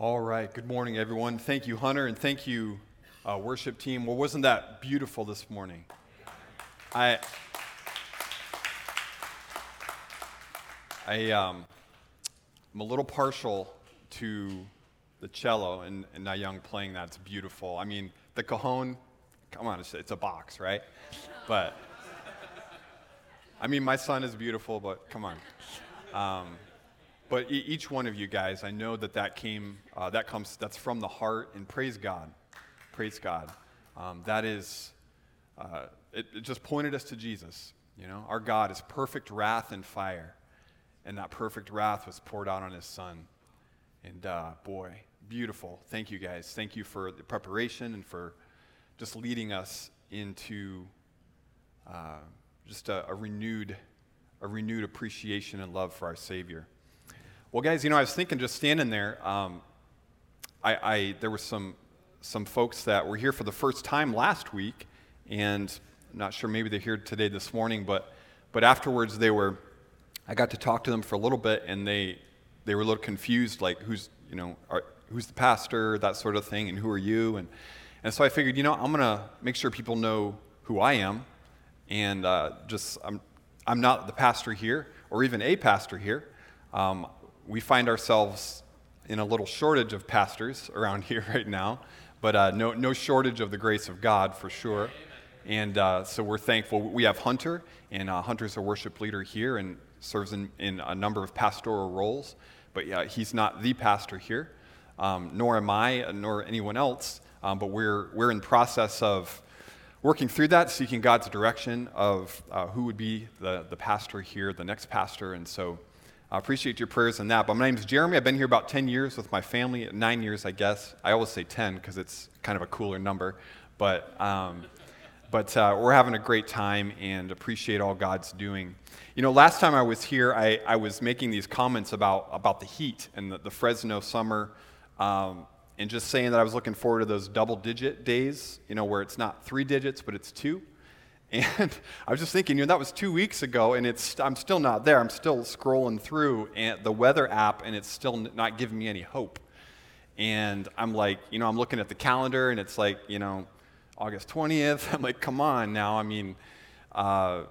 All right. Good morning, everyone. Thank you, Hunter, and thank you, uh, worship team. Well, wasn't that beautiful this morning? I, I, um, I'm a little partial to the cello and, and Young playing that. It's beautiful. I mean, the cajon, come on, it's, it's a box, right? But, I mean, my son is beautiful, but come on. Um, but each one of you guys, I know that that came, uh, that comes, that's from the heart, and praise God, praise God. Um, that is, uh, it, it just pointed us to Jesus. You know, our God is perfect wrath and fire, and that perfect wrath was poured out on His Son. And uh, boy, beautiful. Thank you guys. Thank you for the preparation and for just leading us into uh, just a, a renewed, a renewed appreciation and love for our Savior. Well, guys, you know, I was thinking just standing there, um, I, I, there were some, some folks that were here for the first time last week, and I'm not sure maybe they're here today this morning, but, but afterwards they were, I got to talk to them for a little bit, and they, they were a little confused, like who's, you know, are, who's the pastor, that sort of thing, and who are you? And, and so I figured, you know, I'm going to make sure people know who I am, and uh, just, I'm, I'm not the pastor here, or even a pastor here. Um, we find ourselves in a little shortage of pastors around here right now, but uh, no, no shortage of the grace of God for sure. And uh, so we're thankful. We have Hunter, and uh, Hunter's a worship leader here and serves in, in a number of pastoral roles, but yeah, he's not the pastor here, um, nor am I, nor anyone else. Um, but we're, we're in process of working through that, seeking God's direction of uh, who would be the, the pastor here, the next pastor. And so I appreciate your prayers on that. But my name is Jeremy. I've been here about 10 years with my family, nine years, I guess. I always say 10 because it's kind of a cooler number. But, um, but uh, we're having a great time and appreciate all God's doing. You know, last time I was here, I, I was making these comments about, about the heat and the, the Fresno summer. Um, and just saying that I was looking forward to those double digit days, you know, where it's not three digits, but it's two. And I was just thinking, you know, that was two weeks ago, and it's, I'm still not there. I'm still scrolling through the weather app, and it's still not giving me any hope. And I'm like, you know, I'm looking at the calendar, and it's like, you know, August 20th. I'm like, come on now. I mean, uh,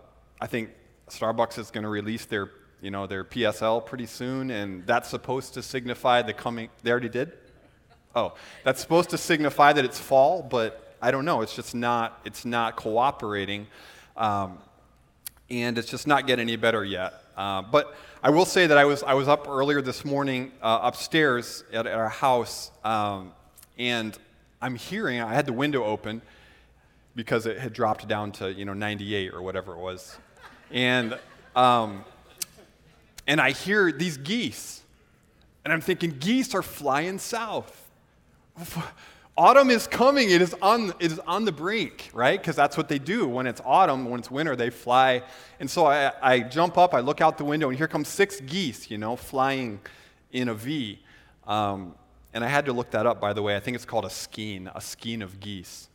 I think Starbucks is going to release their, you know, their PSL pretty soon, and that's supposed to signify the coming. They already did. Oh, that's supposed to signify that it's fall, but I don't know. It's just not, it's not cooperating. Um, and it's just not getting any better yet. Uh, but I will say that I was, I was up earlier this morning uh, upstairs at, at, our house, um, and I'm hearing, I had the window open because it had dropped down to, you know, 98 or whatever it was. And, um, and I hear these geese, and I'm thinking, geese are flying south autumn is coming. It is on, it is on the brink, right? Because that's what they do. When it's autumn, when it's winter, they fly. And so I, I jump up, I look out the window, and here come six geese, you know, flying in a V. Um, and I had to look that up, by the way. I think it's called a skein, a skein of geese.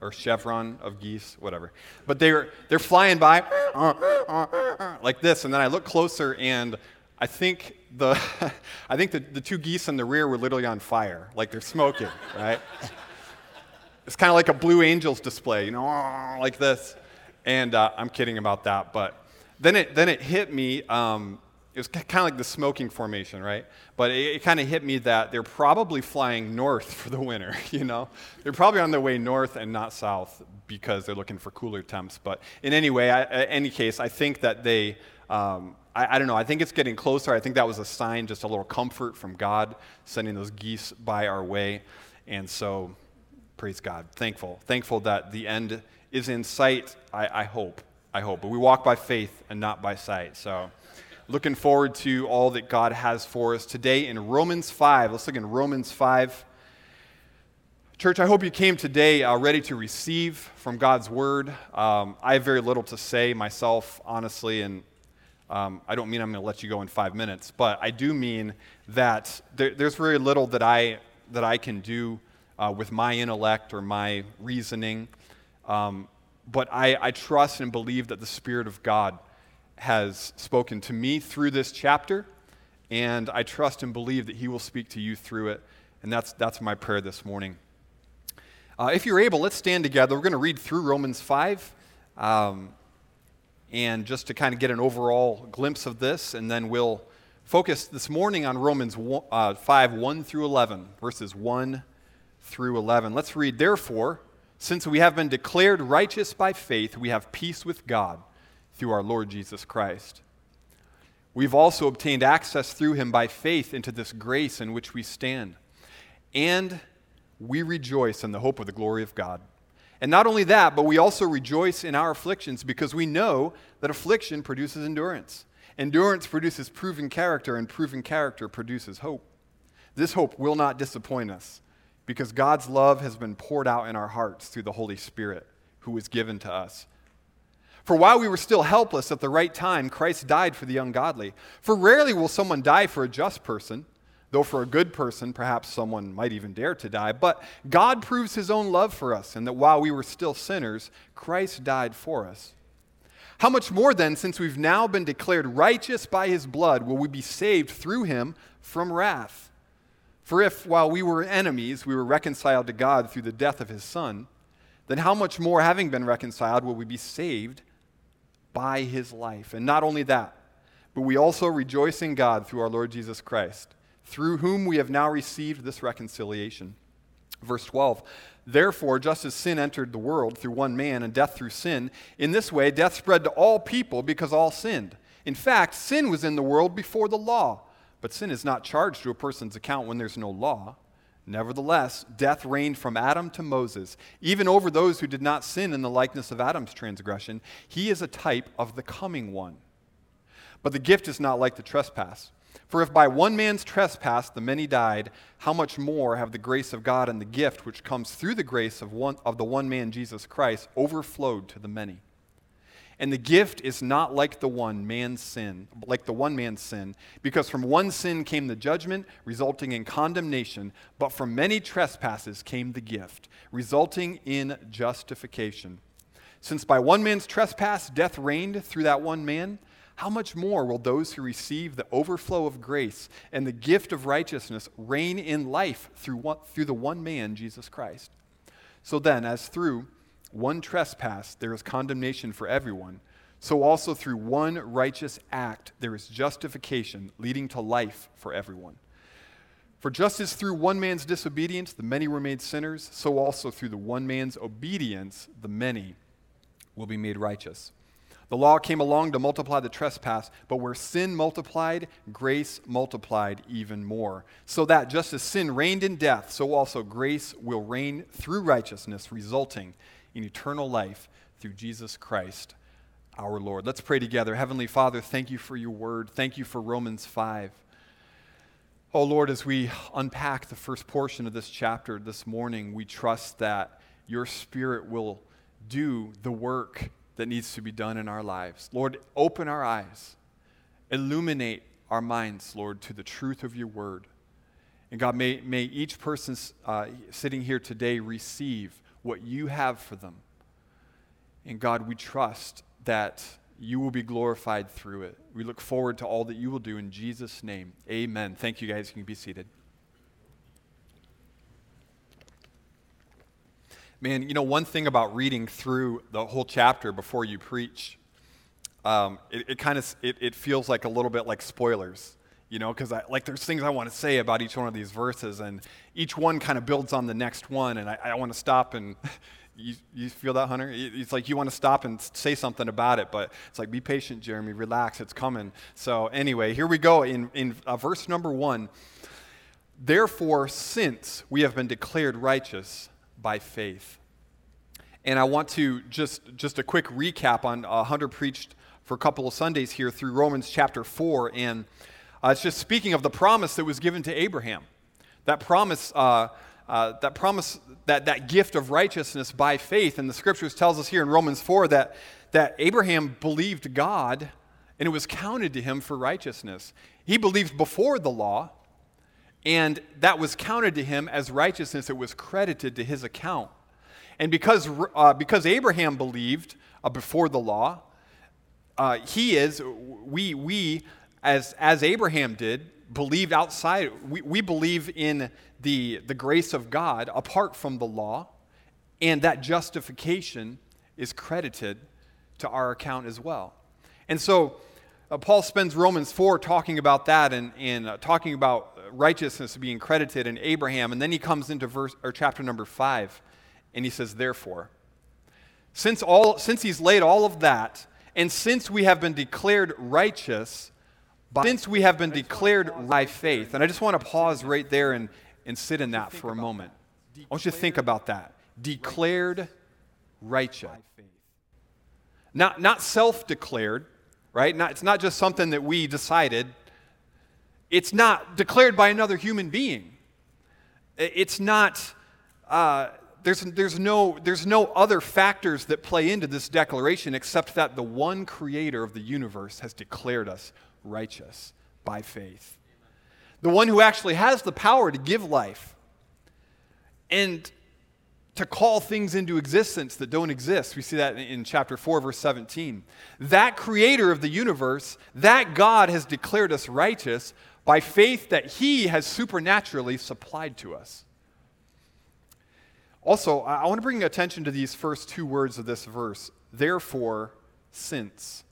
Or chevron of geese, whatever. But they're, they're flying by like this. And then I look closer, and I think the, I think the, the two geese in the rear were literally on fire, like they're smoking, right? It's kind of like a Blue Angels display, you know, like this. And uh, I'm kidding about that, but then it, then it hit me. Um, it was kind of like the smoking formation, right? But it, it kind of hit me that they're probably flying north for the winter, you know? They're probably on their way north and not south because they're looking for cooler temps. But in any way, I, any case, I think that they um, I, I, don't know, I think it's getting closer. I think that was a sign, just a little comfort from God, sending those geese by our way. And so, praise God. Thankful. Thankful that the end is in sight, I, I hope. I hope. But we walk by faith and not by sight. So, looking forward to all that God has for us today in Romans 5. Let's look in Romans 5. Church, I hope you came today uh, ready to receive from God's word. Um, I have very little to say myself, honestly, and um, I don't mean I'm going to let you go in five minutes, but I do mean that there, there's very little that I, that I can do uh, with my intellect or my reasoning. Um, but I, I trust and believe that the Spirit of God has spoken to me through this chapter and I trust and believe that He will speak to you through it. And that's, that's my prayer this morning. Uh, if you're able, let's stand together. We're going to read through Romans 5. Um, and just to kind of get an overall glimpse of this, and then we'll focus this morning on Romans 1, uh, 5 1 through 11, verses 1 through 11. Let's read, Therefore, since we have been declared righteous by faith, we have peace with God through our Lord Jesus Christ. We've also obtained access through him by faith into this grace in which we stand. And we rejoice in the hope of the glory of God. And not only that, but we also rejoice in our afflictions because we know that affliction produces endurance. Endurance produces proven character, and proven character produces hope. This hope will not disappoint us because God's love has been poured out in our hearts through the Holy Spirit who was given to us. For while we were still helpless at the right time, Christ died for the ungodly. For rarely will someone die for a just person, though for a good person, perhaps someone might even dare to die. But God proves his own love for us, and that while we were still sinners, Christ died for us. How much more then, since we've now been declared righteous by his blood, will we be saved through him from wrath? For if, while we were enemies, we were reconciled to God through the death of his Son, then how much more, having been reconciled, will we be saved by his life. And not only that, but we also rejoice in God through our Lord Jesus Christ, through whom we have now received this reconciliation. Verse 12 Therefore, just as sin entered the world through one man and death through sin, in this way death spread to all people because all sinned. In fact, sin was in the world before the law, but sin is not charged to a person's account when there's no law. Nevertheless, death reigned from Adam to Moses, even over those who did not sin in the likeness of Adam's transgression. He is a type of the coming one. But the gift is not like the trespass. For if by one man's trespass the many died, how much more have the grace of God and the gift which comes through the grace of, one, of the one man Jesus Christ overflowed to the many? And the gift is not like the one man's sin, like the one man's sin, because from one sin came the judgment, resulting in condemnation, but from many trespasses came the gift, resulting in justification. Since by one man's trespass death reigned through that one man, how much more will those who receive the overflow of grace and the gift of righteousness reign in life through, one, through the one man, Jesus Christ? So then, as through one trespass, there is condemnation for everyone. So also through one righteous act, there is justification leading to life for everyone. For just as through one man's disobedience the many were made sinners, so also through the one man's obedience the many will be made righteous. The law came along to multiply the trespass, but where sin multiplied, grace multiplied even more. So that just as sin reigned in death, so also grace will reign through righteousness, resulting in eternal life through Jesus Christ our Lord. Let's pray together. Heavenly Father, thank you for your word. Thank you for Romans 5. Oh Lord, as we unpack the first portion of this chapter this morning, we trust that your Spirit will do the work that needs to be done in our lives. Lord, open our eyes, illuminate our minds, Lord, to the truth of your word. And God, may, may each person uh, sitting here today receive what you have for them. And God, we trust that you will be glorified through it. We look forward to all that you will do in Jesus' name. Amen. Thank you, guys. You can be seated. Man, you know, one thing about reading through the whole chapter before you preach, um, it, it kind of it, it feels like a little bit like spoilers you know, because like there's things I want to say about each one of these verses, and each one kind of builds on the next one, and I, I want to stop and. You, you feel that, Hunter? It's like you want to stop and say something about it, but it's like, be patient, Jeremy, relax, it's coming. So, anyway, here we go in, in uh, verse number one. Therefore, since we have been declared righteous by faith. And I want to just, just a quick recap on uh, Hunter preached for a couple of Sundays here through Romans chapter 4. And uh, it's just speaking of the promise that was given to Abraham. That promise, uh, uh, that promise, that, that gift of righteousness by faith. And the scriptures tells us here in Romans 4 that, that Abraham believed God and it was counted to him for righteousness. He believed before the law, and that was counted to him as righteousness. It was credited to his account. And because, uh, because Abraham believed uh, before the law, uh, he is, we, we as, as Abraham did, believe outside. We, we believe in the, the grace of God apart from the law, and that justification is credited to our account as well. And so uh, Paul spends Romans 4 talking about that and, and uh, talking about righteousness being credited in Abraham. And then he comes into verse, or chapter number 5 and he says, Therefore, since, all, since he's laid all of that, and since we have been declared righteous, by, since we have been declared by faith, and I just want to pause right there and, and sit in that for a moment. I want you to think about that. Declared righteous. Not, not self declared, right? Not, it's not just something that we decided. It's not declared by another human being. It's not, uh, there's, there's, no, there's no other factors that play into this declaration except that the one creator of the universe has declared us righteous by faith. The one who actually has the power to give life and to call things into existence that don't exist. We see that in chapter 4, verse 17. That creator of the universe, that God has declared us righteous by faith that he has supernaturally supplied to us. Also, I want to bring attention to these first two words of this verse therefore, since.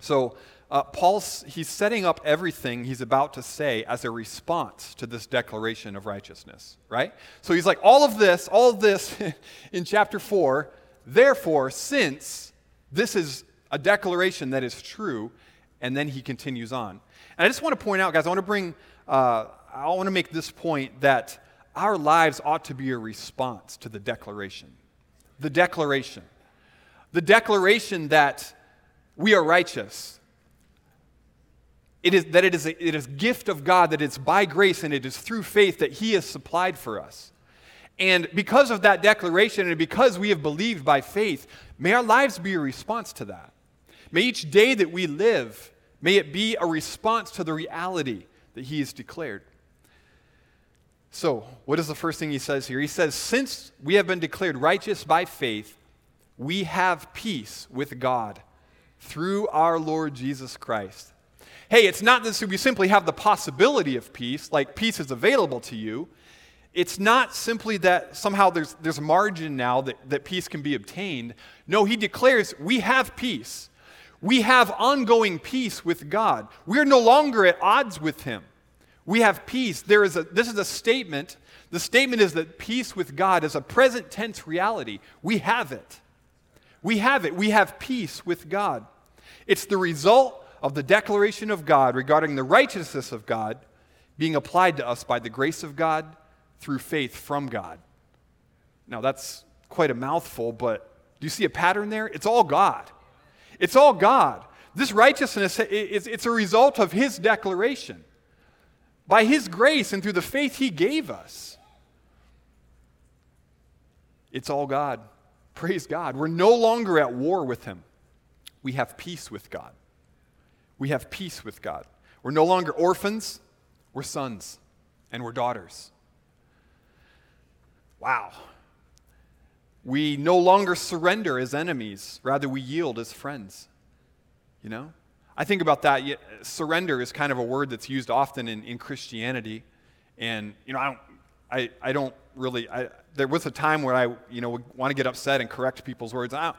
So, uh, Paul's, he's setting up everything he's about to say as a response to this declaration of righteousness, right? So he's like, all of this, all of this in chapter 4, therefore, since this is a declaration that is true, and then he continues on. And I just want to point out, guys, I want to bring, uh, I want to make this point that our lives ought to be a response to the declaration. The declaration. The declaration that we are righteous, it is, that it is, a, it is gift of God, that it's by grace and it is through faith that He has supplied for us. And because of that declaration and because we have believed by faith, may our lives be a response to that. May each day that we live, may it be a response to the reality that He has declared. So, what is the first thing he says here? He says, Since we have been declared righteous by faith, we have peace with God through our Lord Jesus Christ hey, it's not that we simply have the possibility of peace, like peace is available to you. It's not simply that somehow there's, there's margin now that, that peace can be obtained. No, he declares we have peace. We have ongoing peace with God. We're no longer at odds with him. We have peace. There is a, this is a statement. The statement is that peace with God is a present tense reality. We have it. We have it. We have peace with God. It's the result of the declaration of God regarding the righteousness of God being applied to us by the grace of God through faith from God. Now, that's quite a mouthful, but do you see a pattern there? It's all God. It's all God. This righteousness is it's a result of His declaration. By His grace and through the faith He gave us. It's all God. Praise God. We're no longer at war with Him, we have peace with God we have peace with God. We're no longer orphans, we're sons and we're daughters. Wow. We no longer surrender as enemies, rather, we yield as friends. You know? I think about that. Surrender is kind of a word that's used often in, in Christianity. And, you know, I don't, I, I don't really, I, there was a time where I, you know, would want to get upset and correct people's words. I,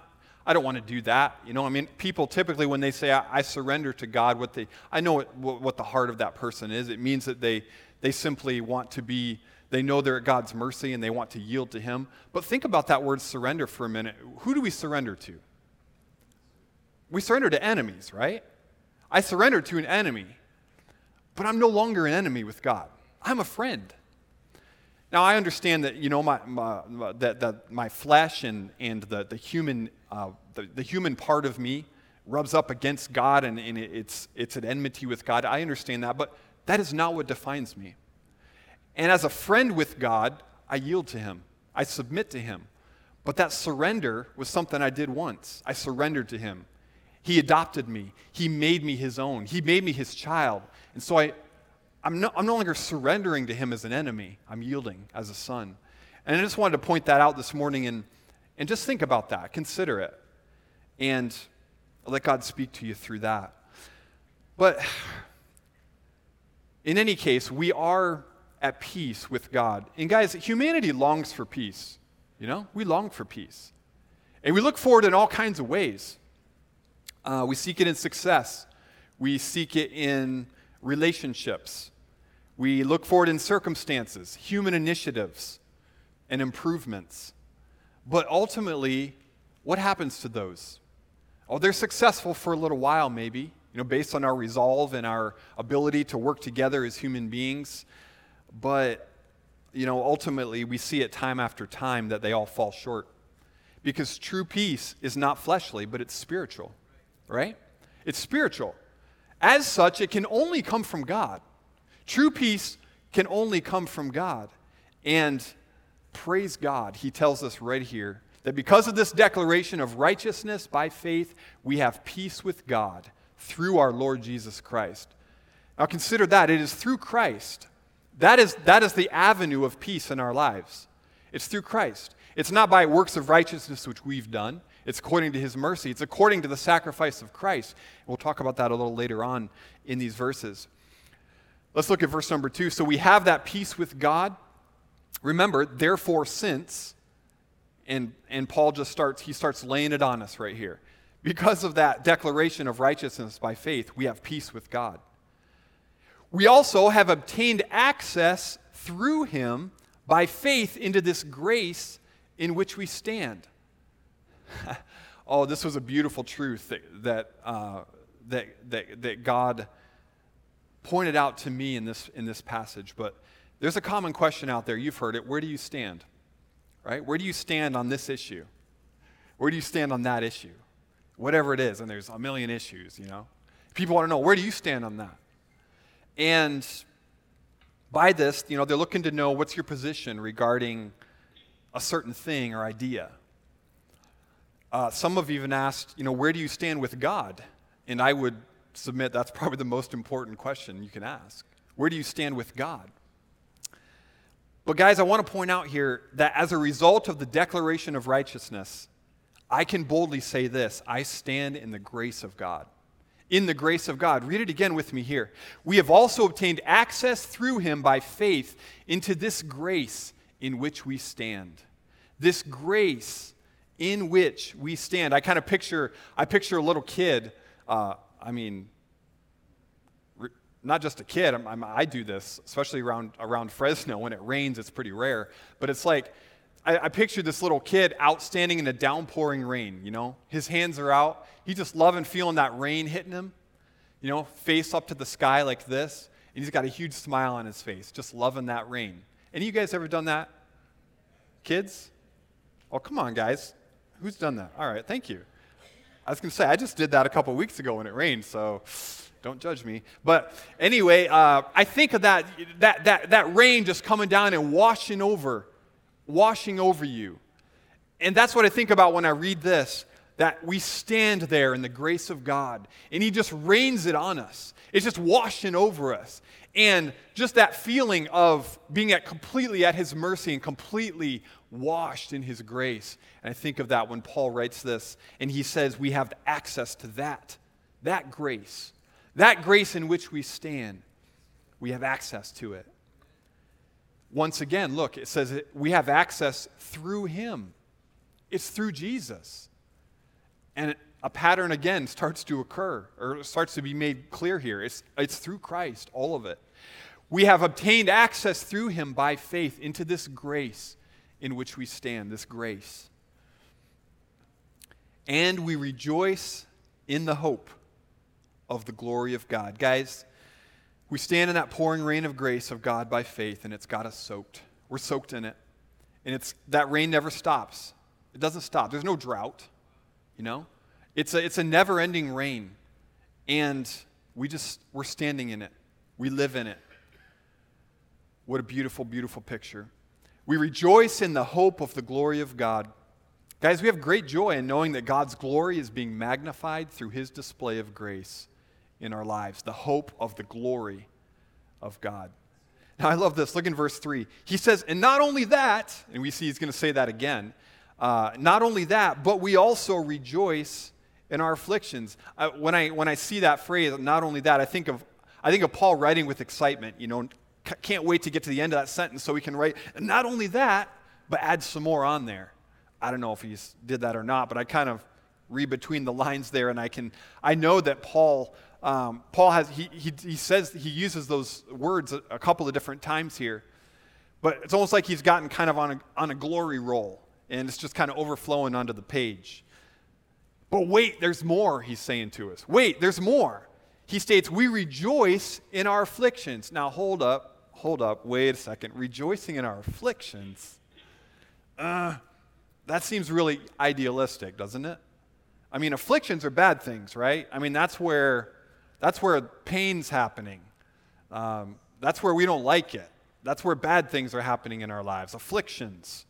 I don't want to do that. You know, I mean, people typically, when they say, I, I surrender to God, what they, I know what, what the heart of that person is. It means that they, they simply want to be, they know they're at God's mercy and they want to yield to Him. But think about that word surrender for a minute. Who do we surrender to? We surrender to enemies, right? I surrender to an enemy, but I'm no longer an enemy with God. I'm a friend. Now, I understand that, you know, my, my, that, that my flesh and, and the, the, human, uh, the, the, human part of me rubs up against God and, and it's, it's at enmity with God. I understand that, but that is not what defines me. And as a friend with God, I yield to Him, I submit to Him. But that surrender was something I did once. I surrendered to Him. He adopted me, He made me His own, He made me His child. And so I, I'm no, I'm no longer surrendering to him as an enemy. I'm yielding as a son. And I just wanted to point that out this morning and, and just think about that. Consider it. And let God speak to you through that. But in any case, we are at peace with God. And guys, humanity longs for peace. You know, we long for peace. And we look forward in all kinds of ways. Uh, we seek it in success, we seek it in relationships, we look forward in circumstances, human initiatives, and improvements. But ultimately, what happens to those? Oh, they're successful for a little while, maybe, you know, based on our resolve and our ability to work together as human beings. But, you know, ultimately, we see it time after time that they all fall short. Because true peace is not fleshly, but it's spiritual, right? It's spiritual. As such, it can only come from God. True peace can only come from God. And praise God, he tells us right here that because of this declaration of righteousness by faith, we have peace with God through our Lord Jesus Christ. Now consider that. It is through Christ. That is, that is the avenue of peace in our lives. It's through Christ. It's not by works of righteousness which we've done. It's according to his mercy. It's according to the sacrifice of Christ. And We'll talk about that a little later on in these verses. Let's look at verse number two. So we have that peace with God. Remember, therefore, since, and, and Paul just starts, he starts laying it on us right here. Because of that declaration of righteousness by faith, we have peace with God. We also have obtained access through him by faith into this grace in which we stand. oh, this was a beautiful truth that, that, uh, that, that, that God pointed out to me in this, in this passage. But there's a common question out there. You've heard it. Where do you stand? Right? Where do you stand on this issue? Where do you stand on that issue? Whatever it is, and there's a million issues, you know. People want to know, where do you stand on that? And by this, you know, they're looking to know what's your position regarding a certain thing or idea. Uh, some have even asked, you know, where do you stand with God? And I would submit that's probably the most important question you can ask. Where do you stand with God? But, guys, I want to point out here that as a result of the declaration of righteousness, I can boldly say this I stand in the grace of God. In the grace of God. Read it again with me here. We have also obtained access through him by faith into this grace in which we stand. This grace in which we stand. I kind of picture, I picture a little kid. Uh, I mean, not just a kid. I'm, I'm, i do this, especially around, around Fresno. When it rains, it's pretty rare. But it's like, I, I picture this little kid out standing in a downpouring rain, you know? His hands are out. He's just loving feeling that rain hitting him, you know, face up to the sky like this. And he's got a huge smile on his face, just loving that rain. Any of you guys ever done that? Kids? Oh, come on, guys. Who's done that? All right, thank you. I was going to say, I just did that a couple weeks ago when it rained, so don't judge me. But anyway, uh, I think of that, that, that, that rain just coming down and washing over, washing over you. And that's what I think about when I read this that we stand there in the grace of God and He just rains it on us. It's just washing over us. And just that feeling of being at completely at His mercy and completely washed in His grace. And I think of that when Paul writes this and he says we have access to that, that grace. That grace in which we stand, we have access to it. Once again, look, it says we have access through Him. It's through Jesus. And a pattern again starts to occur or starts to be made clear here. It's, it's through Christ, all of it. We have obtained access through Him by faith into this grace in which we stand, this grace. And we rejoice in the hope of the glory of God. Guys, we stand in that pouring rain of grace of God by faith, and it's got us soaked. We're soaked in it. And it's, that rain never stops. It doesn't stop. There's no drought, you know? It's a, it's a never ending rain. And we just, we're standing in it. We live in it. What a beautiful, beautiful picture. We rejoice in the hope of the glory of God. Guys, we have great joy in knowing that God's glory is being magnified through his display of grace in our lives, the hope of the glory of God. Now, I love this. Look in verse 3. He says, And not only that, and we see he's going to say that again, uh, not only that, but we also rejoice in our afflictions. Uh, when, I, when I see that phrase, not only that, I think of, I think of Paul writing with excitement, you know, can't wait to get to the end of that sentence so he can write. Not only that, but add some more on there. I don't know if he did that or not, but I kind of read between the lines there, and I can I know that Paul um, Paul has he, he he says he uses those words a, a, couple of different times here, but it's almost like he's gotten kind of on a on a glory roll, and it's just kind of overflowing onto the page. But wait, there's more. He's saying to us. Wait, there's more. He states, "We rejoice in our afflictions." Now hold up, hold up, wait a second. Rejoicing in our afflictions. Uh, that seems really idealistic, doesn't it? I mean, afflictions are bad things, right? I mean, that's where that's where pain's happening. Um, that's where we don't like it. That's where bad things are happening in our lives. Afflictions.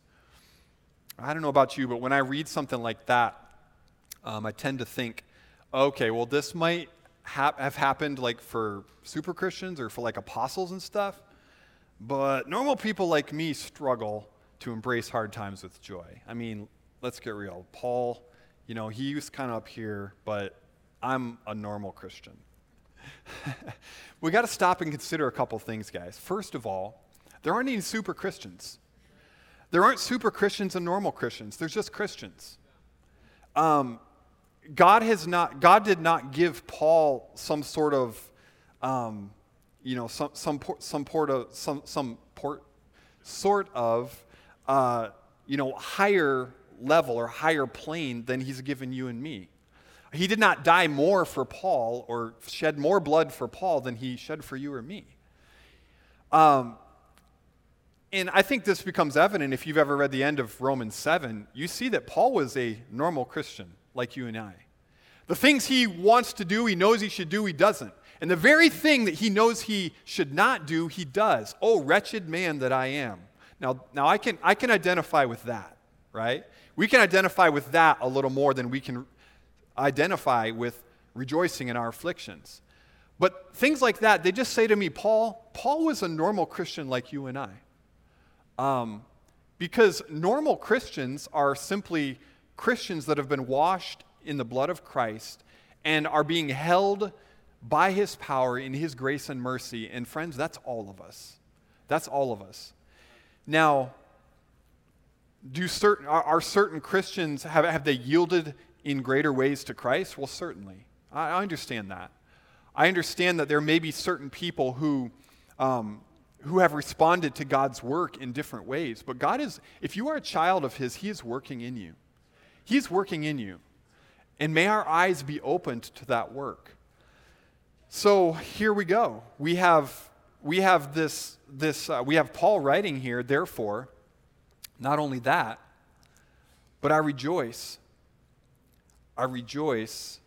I don't know about you, but when I read something like that, um, I tend to think, okay, well, this might ha- have happened like for super Christians or for like apostles and stuff, but normal people like me struggle to embrace hard times with joy. I mean, let's get real. Paul, you know, he was kind of up here, but I'm a normal Christian. we got to stop and consider a couple things, guys. First of all, there aren't any super Christians. There aren't super Christians and normal Christians. There's just Christians. Um, God has not. God did not give Paul some sort of, um, you know, some some some port of some some port sort of uh, you know, higher level or higher plane than he's given you and me. He did not die more for Paul or shed more blood for Paul than he shed for you or me. Um, and I think this becomes evident if you've ever read the end of Romans 7. You see that Paul was a normal Christian like you and I. The things he wants to do, he knows he should do, he doesn't. And the very thing that he knows he should not do, he does. Oh, wretched man that I am. Now, now I, can, I can identify with that, right? We can identify with that a little more than we can identify with rejoicing in our afflictions. But things like that, they just say to me, Paul, Paul was a normal Christian like you and I. Um, because normal Christians are simply Christians that have been washed in the blood of Christ and are being held by his power in his grace and mercy. And friends, that's all of us. That's all of us. Now, do certain, are, are, certain Christians, have, have they yielded in greater ways to Christ? Well, certainly. I, understand that. I understand that there may be certain people who, um, who have responded to God's work in different ways. But God is, if you are a child of His, He is working in you. He's working in you. And may our eyes be opened to that work. So here we go. We have we have this, this uh, we have Paul writing here, therefore, not only that, but I rejoice. I rejoice.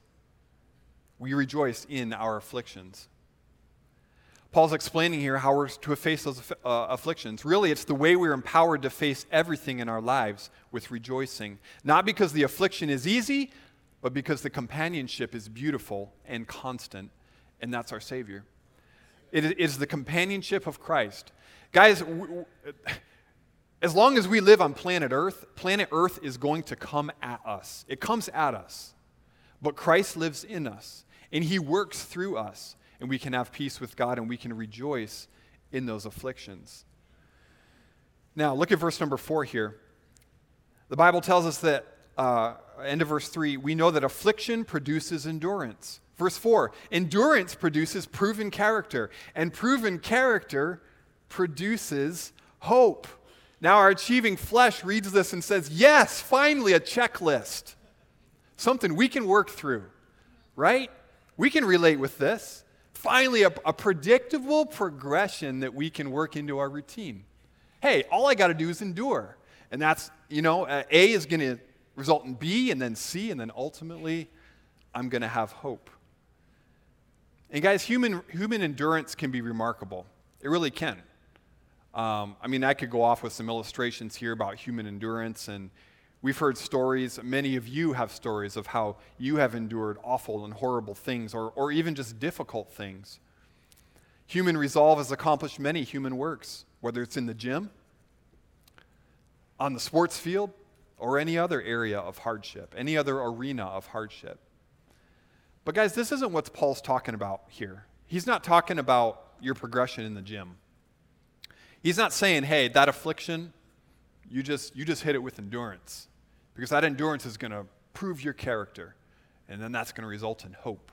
We rejoice in our afflictions. Paul's explaining here how we're to face those uh, afflictions. Really, it's the way we're empowered to face everything in our lives with rejoicing. Not because the affliction is easy, but because the companionship is beautiful and constant, and that's our Savior. It is the companionship of Christ. Guys, as long as we live on planet Earth, planet Earth is going to come at us. It comes at us. But Christ lives in us, and He works through us, and we can have peace with God, and we can rejoice in those afflictions. Now, look at verse number four here. The Bible tells us that, uh, end of verse three, we know that affliction produces endurance. Verse 4 endurance produces proven character, and proven character produces hope. Now, our achieving flesh reads this and says, Yes, finally, a checklist. Something we can work through, right? We can relate with this. Finally, a, a predictable progression that we can work into our routine. Hey, all I got to do is endure. And that's, you know, uh, A is going to result in B, and then C, and then ultimately, I'm going to have hope. And guys, human, human endurance can be remarkable. It really can. Um, I mean, I could go off with some illustrations here about human endurance, and we've heard stories. Many of you have stories of how you have endured awful and horrible things, or, or even just difficult things. Human resolve has accomplished many human works, whether it's in the gym, on the sports field, or any other area of hardship, any other arena of hardship. But, guys, this isn't what Paul's talking about here. he's not talking about your progression in the gym. He's not saying, hey, that affliction, you just, you just hit it with endurance. Because that endurance is going to prove your character, and then that's going to result in hope.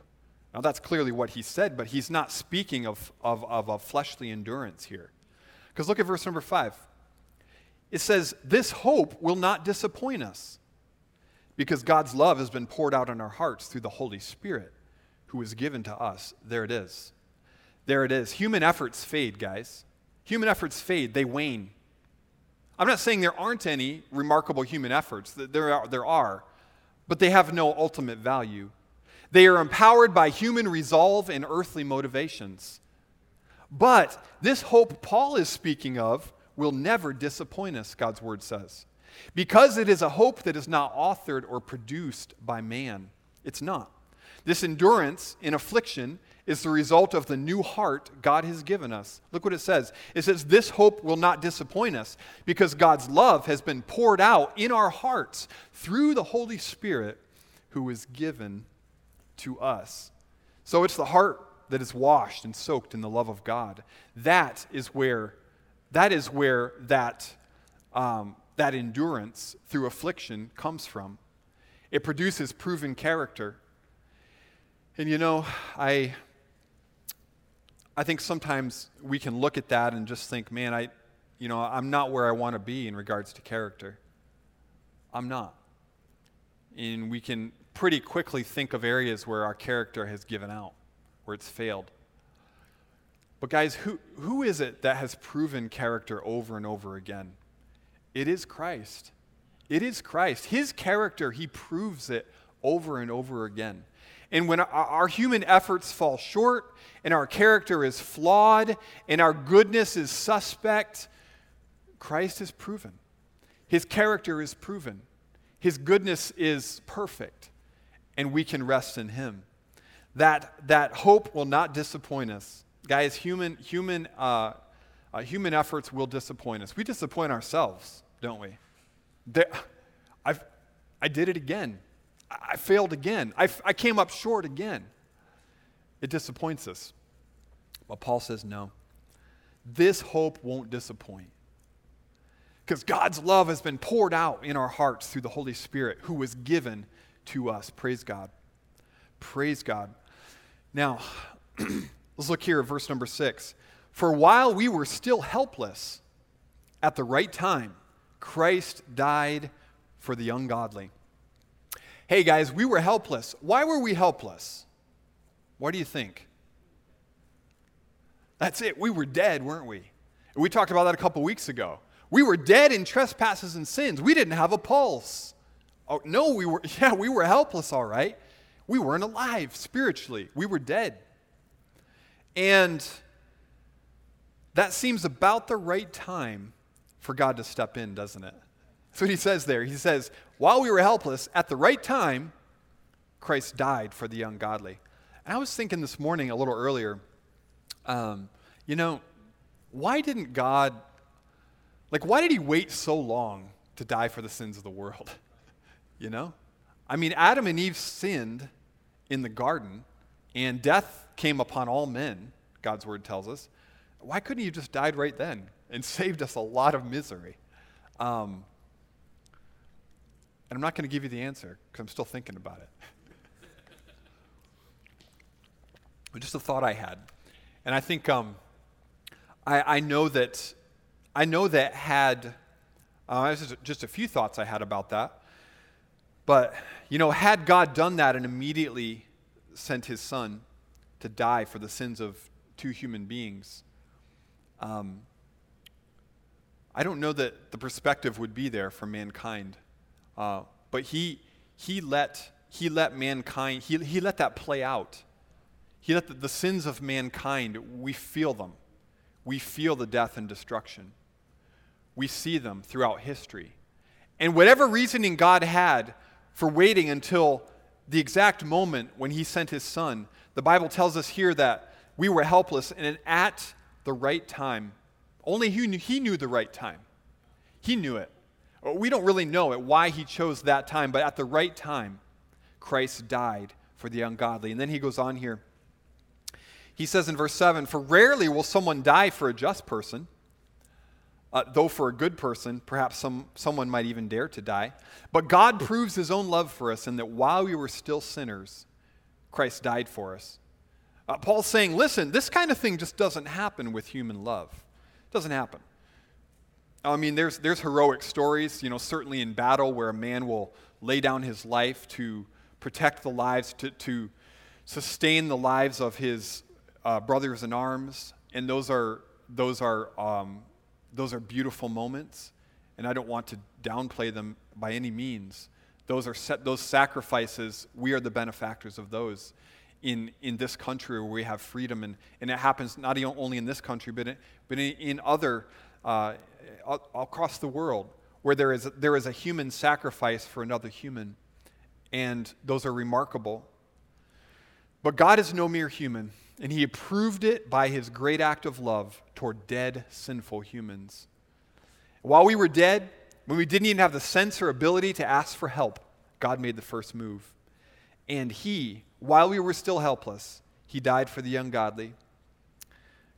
Now, that's clearly what he said, but he's not speaking of, of, of a fleshly endurance here. Because look at verse number five. It says, This hope will not disappoint us, because God's love has been poured out in our hearts through the Holy Spirit who was given to us. There it is. There it is. Human efforts fade, guys. Human efforts fade, they wane. I'm not saying there aren't any remarkable human efforts, there are, there are, but they have no ultimate value. They are empowered by human resolve and earthly motivations. But this hope Paul is speaking of will never disappoint us, God's word says. Because it is a hope that is not authored or produced by man. It's not. This endurance in affliction is the result of the new heart God has given us. Look what it says. It says, This hope will not disappoint us because God's love has been poured out in our hearts through the Holy Spirit who is given to us. So it's the heart that is washed and soaked in the love of God. That is where that, is where that, um, that endurance through affliction comes from. It produces proven character. And you know, I, I think sometimes we can look at that and just think, man, I, you know, I'm not where I want to be in regards to character. I'm not. And we can pretty quickly think of areas where our character has given out, where it's failed. But, guys, who, who is it that has proven character over and over again? It is Christ. It is Christ. His character, he proves it over and over again. And when our human efforts fall short, and our character is flawed, and our goodness is suspect, Christ is proven. His character is proven. His goodness is perfect, and we can rest in Him. That, that hope will not disappoint us. Guys, human, human, uh, uh, human efforts will disappoint us. We disappoint ourselves, don't we? There, I've, I did it again. I failed again. I, I came up short again. It disappoints us. But Paul says, no. This hope won't disappoint. Because God's love has been poured out in our hearts through the Holy Spirit who was given to us. Praise God. Praise God. Now, let's look here at verse number six. For while we were still helpless, at the right time, Christ died for the ungodly hey guys, we were helpless. Why were we helpless? What do you think? That's it. We were dead, weren't we? We talked about that a couple weeks ago. We were dead in trespasses and sins. We didn't have a pulse. Oh, no, we were, yeah, we were helpless, all right. We weren't alive spiritually. We were dead. And that seems about the right time for God to step in, doesn't it? That's what he says there. He says, while we were helpless, at the right time, Christ died for the ungodly. And I was thinking this morning a little earlier, um, you know, why didn't God, like, why did he wait so long to die for the sins of the world? you know? I mean, Adam and Eve sinned in the garden, and death came upon all men, God's word tells us. Why couldn't he have just died right then and saved us a lot of misery? Um, and I'm not going to give you the answer because I'm still thinking about it. but just a thought I had. And I think um, I, I, know that I know that had uh, just, just a few thoughts I had about that. But you know, had God done that and immediately sent His Son to die for the sins of two human beings, um, I don't know that the perspective would be there for mankind uh, but he, he, let, he let mankind, he, he let that play out. He let the, the sins of mankind, we feel them. We feel the death and destruction. We see them throughout history. And whatever reasoning God had for waiting until the exact moment when he sent his son, the Bible tells us here that we were helpless and at the right time. Only he knew, he knew the right time. He knew it. We don't really know why he chose that time, but at the right time, Christ died for the ungodly. And then he goes on here. He says in verse 7 For rarely will someone die for a just person, uh, though for a good person, perhaps some, someone might even dare to die. But God proves his own love for us in that while we were still sinners, Christ died for us. Uh, Paul's saying, listen, this kind of thing just doesn't happen with human love. It doesn't happen. I mean, there's, there's heroic stories, you know, certainly in battle where a man will lay down his life to protect the lives, to, to sustain the lives of his uh, brothers in arms. And those are, those, are, um, those are beautiful moments. And I don't want to downplay them by any means. Those, are set, those sacrifices, we are the benefactors of those in, in this country where we have freedom. And, and it happens not only in this country, but in, but in, in other uh, across the world where there is, there is a human sacrifice for another human. And those are remarkable. But God is no mere human, and He approved it by His great act of love toward dead, sinful humans. While we were dead, when we didn't even have the sense or ability to ask for help, God made the first move. And He, while we were still helpless, He died for the ungodly.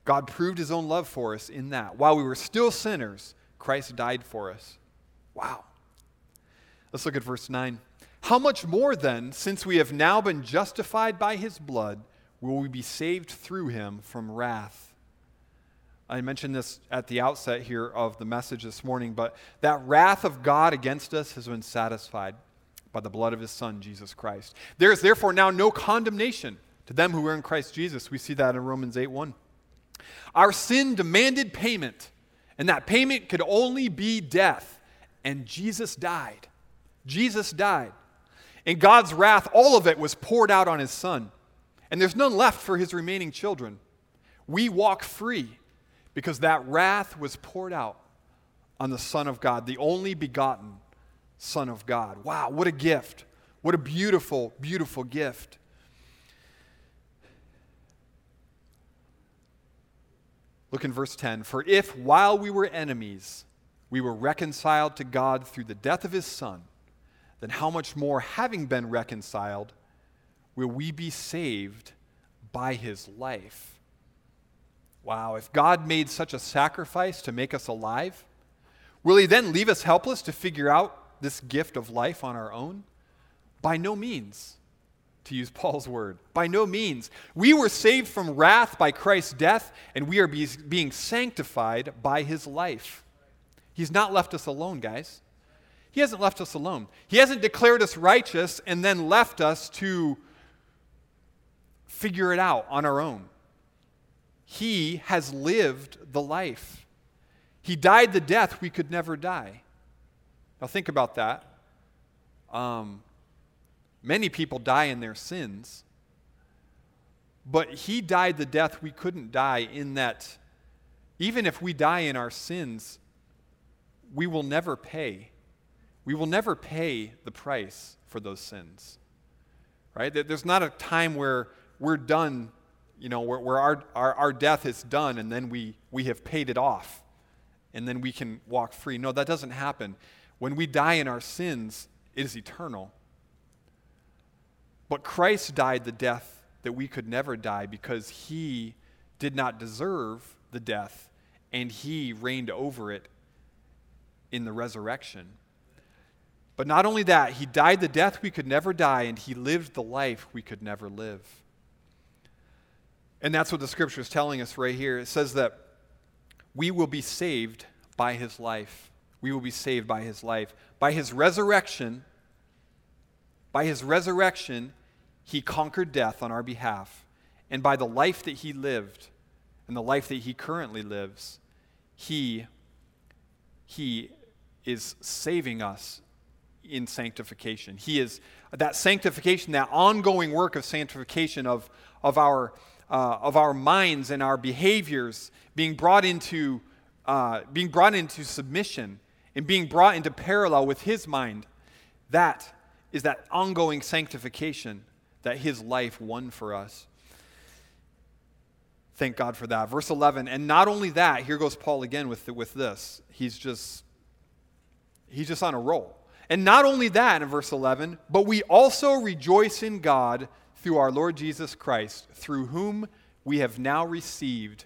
God proved his own love for us in that. While we were still sinners, Christ died for us. Wow. Let's look at verse 9. How much more then, since we have now been justified by his blood, will we be saved through him from wrath? I mentioned this at the outset here of the message this morning, but that wrath of God against us has been satisfied by the blood of his Son, Jesus Christ. There is therefore now no condemnation to them who are in Christ Jesus. We see that in Romans 8 1. Our sin demanded payment, and that payment could only be death. And Jesus died. Jesus died. And God's wrath, all of it was poured out on his son. And there's none left for his remaining children. We walk free because that wrath was poured out on the Son of God, the only begotten Son of God. Wow, what a gift. What a beautiful, beautiful gift. Look in verse 10. For if while we were enemies, we were reconciled to God through the death of his Son, then how much more, having been reconciled, will we be saved by his life? Wow, if God made such a sacrifice to make us alive, will he then leave us helpless to figure out this gift of life on our own? By no means to use Paul's word. By no means. We were saved from wrath by Christ's death, and we are be, being sanctified by his life. He's not left us alone, guys. He hasn't left us alone. He hasn't declared us righteous and then left us to figure it out on our own. He has lived the life. He died the death we could never die. Now, think about that. Um, Many people die in their sins. But he died the death we couldn't die, in that even if we die in our sins, we will never pay. We will never pay the price for those sins. Right? There's not a time where we're done, you know, where, where our, our, our death is done and then we, we have paid it off and then we can walk free. No, that doesn't happen. When we die in our sins, it is eternal. But Christ died the death that we could never die because he did not deserve the death and he reigned over it in the resurrection. But not only that, he died the death we could never die and he lived the life we could never live. And that's what the scripture is telling us right here. It says that we will be saved by his life. We will be saved by his life. By his resurrection, by his resurrection, he conquered death on our behalf. And by the life that he lived and the life that he currently lives, he, he is saving us in sanctification. He is that sanctification, that ongoing work of sanctification of, of, our, uh, of our minds and our behaviors being brought into uh, being brought into submission and being brought into parallel with his mind. That is that ongoing sanctification that his life won for us. Thank God for that. Verse 11, and not only that, here goes Paul again with, with this. He's just, he's just on a roll. And not only that in verse 11, but we also rejoice in God through our Lord Jesus Christ, through whom we have now received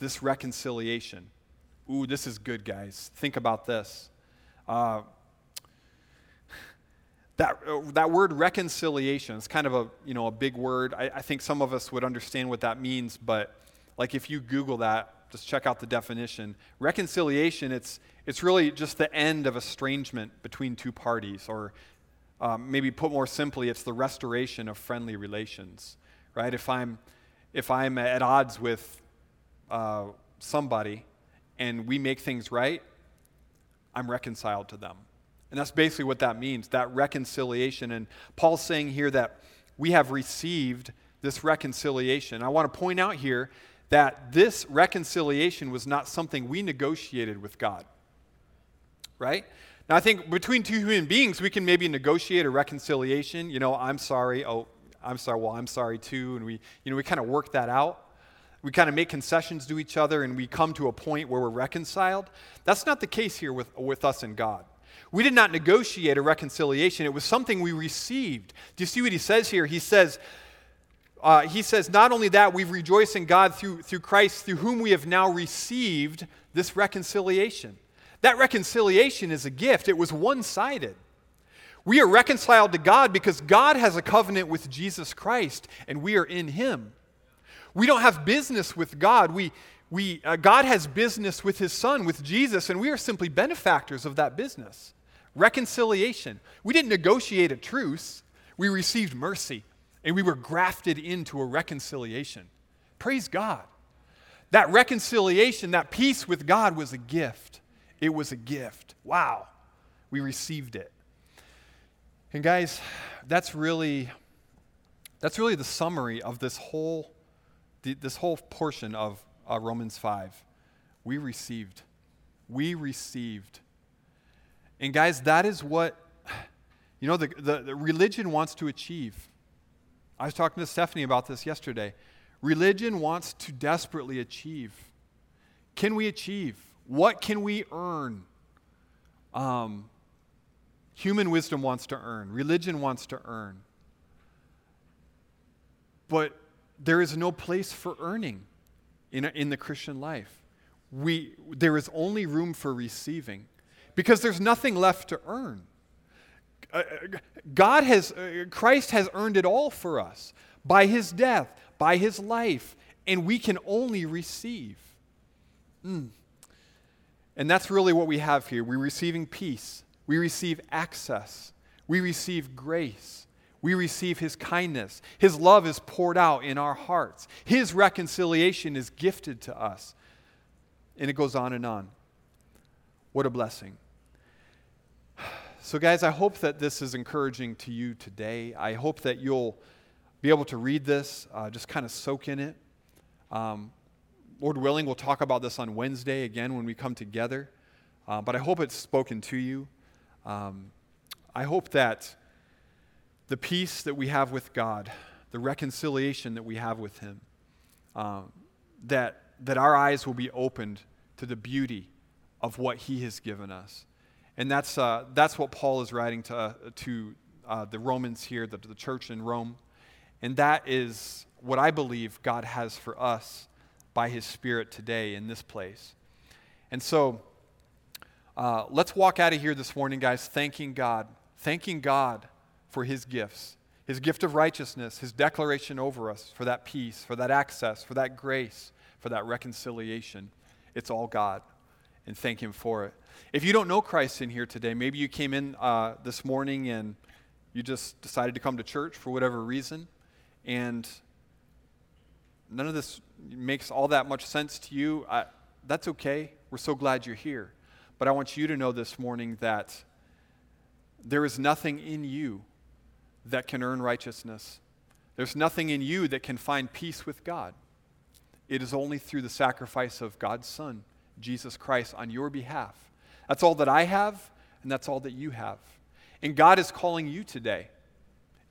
this reconciliation. Ooh, this is good, guys. Think about this. Uh, that, uh, that word reconciliation is kind of a, you know, a big word. I, I think some of us would understand what that means, but like if you Google that, just check out the definition. Reconciliation, it's, it's really just the end of estrangement between two parties, or um, maybe put more simply, it's the restoration of friendly relations, right? If I'm, if I'm at odds with uh, somebody and we make things right, I'm reconciled to them. And that's basically what that means, that reconciliation. And Paul's saying here that we have received this reconciliation. I want to point out here that this reconciliation was not something we negotiated with God. Right? Now, I think between two human beings, we can maybe negotiate a reconciliation. You know, I'm sorry. Oh, I'm sorry. Well, I'm sorry too. And we, you know, we kind of work that out. We kind of make concessions to each other and we come to a point where we're reconciled. That's not the case here with, with us and God. We did not negotiate a reconciliation, it was something we received. Do you see what he says here? He says, uh, he says, not only that, we've rejoiced in God through, through Christ, through whom we have now received this reconciliation. That reconciliation is a gift, it was one sided. We are reconciled to God because God has a covenant with Jesus Christ and we are in Him. We don't have business with God. We, we, uh, God has business with His Son, with Jesus, and we are simply benefactors of that business. Reconciliation. We didn't negotiate a truce, we received mercy and we were grafted into a reconciliation. Praise God. That reconciliation, that peace with God was a gift. It was a gift. Wow. We received it. And guys, that's really that's really the summary of this whole this whole portion of uh, Romans 5. We received. We received. And guys, that is what you know the, the, the religion wants to achieve. I was talking to Stephanie about this yesterday. Religion wants to desperately achieve. Can we achieve? What can we earn? Um, human wisdom wants to earn, religion wants to earn. But there is no place for earning in, in the Christian life. We, there is only room for receiving because there's nothing left to earn. Uh, God has, uh, Christ has earned it all for us by his death, by his life, and we can only receive. Mm. And that's really what we have here. We're receiving peace, we receive access, we receive grace, we receive his kindness. His love is poured out in our hearts, his reconciliation is gifted to us. And it goes on and on. What a blessing. So, guys, I hope that this is encouraging to you today. I hope that you'll be able to read this, uh, just kind of soak in it. Um, Lord willing, we'll talk about this on Wednesday again when we come together. Uh, but I hope it's spoken to you. Um, I hope that the peace that we have with God, the reconciliation that we have with Him, um, that, that our eyes will be opened to the beauty of what He has given us. And that's, uh, that's what Paul is writing to, uh, to uh, the Romans here, the, the church in Rome. And that is what I believe God has for us by his Spirit today in this place. And so uh, let's walk out of here this morning, guys, thanking God, thanking God for his gifts, his gift of righteousness, his declaration over us for that peace, for that access, for that grace, for that reconciliation. It's all God. And thank him for it. If you don't know Christ in here today, maybe you came in uh, this morning and you just decided to come to church for whatever reason, and none of this makes all that much sense to you. I, that's okay. We're so glad you're here. But I want you to know this morning that there is nothing in you that can earn righteousness. There's nothing in you that can find peace with God. It is only through the sacrifice of God's Son, Jesus Christ, on your behalf that's all that I have, and that's all that you have. And God is calling you today.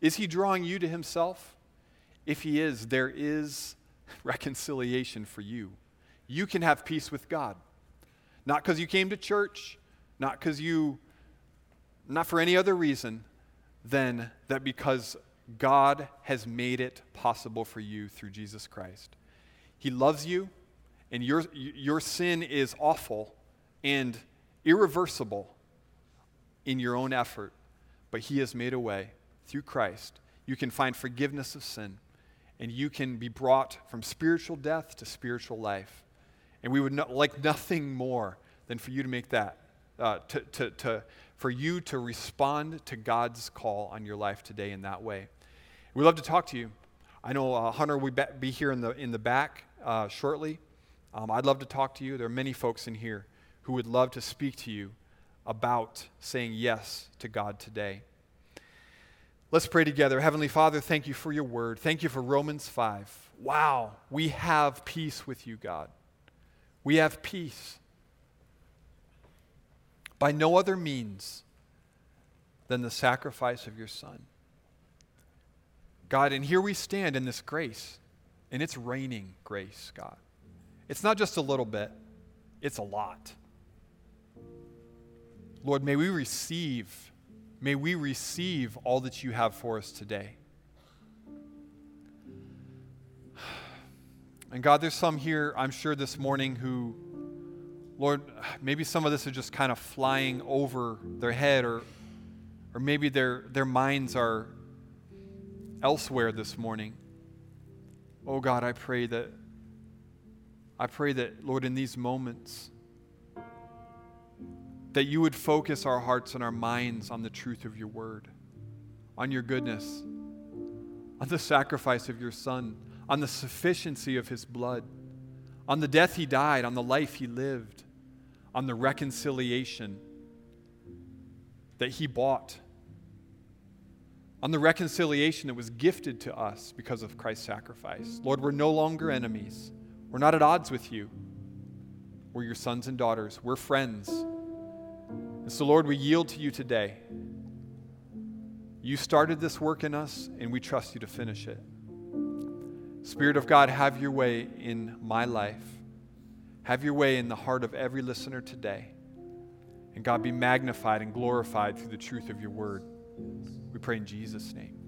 Is He drawing you to Himself? If He is, there is reconciliation for you. You can have peace with God. Not because you came to church, not because you, not for any other reason than that because God has made it possible for you through Jesus Christ. He loves you, and your, your sin is awful and irreversible in your own effort, but He has made a way through Christ. You can find forgiveness of sin, and you can be brought from spiritual death to spiritual life. And we would not, like nothing more than for you to make that, uh, to, to, to, for you to respond to God's call on your life today in that way. We'd love to talk to you. I know uh, Hunter will be here in the, in the back uh, shortly. Um, I'd love to talk to you. There are many folks in here who would love to speak to you about saying yes to God today. Let's pray together. Heavenly Father, thank you for your word. Thank you for Romans 5. Wow, we have peace with you, God. We have peace by no other means than the sacrifice of your Son. God, and here we stand in this grace, and it's raining grace, God. It's not just a little bit, it's a lot. Lord, may we receive, may we receive all that you have for us today. And God, there's some here, I'm sure, this morning who, Lord, maybe some of this is just kind of flying over their head, or, or maybe their, their minds are elsewhere this morning. Oh God, I pray that, I pray that, Lord, in these moments, that you would focus our hearts and our minds on the truth of your word, on your goodness, on the sacrifice of your Son, on the sufficiency of his blood, on the death he died, on the life he lived, on the reconciliation that he bought, on the reconciliation that was gifted to us because of Christ's sacrifice. Lord, we're no longer enemies. We're not at odds with you. We're your sons and daughters. We're friends. And so, Lord, we yield to you today. You started this work in us, and we trust you to finish it. Spirit of God, have your way in my life. Have your way in the heart of every listener today. And God, be magnified and glorified through the truth of your word. We pray in Jesus' name.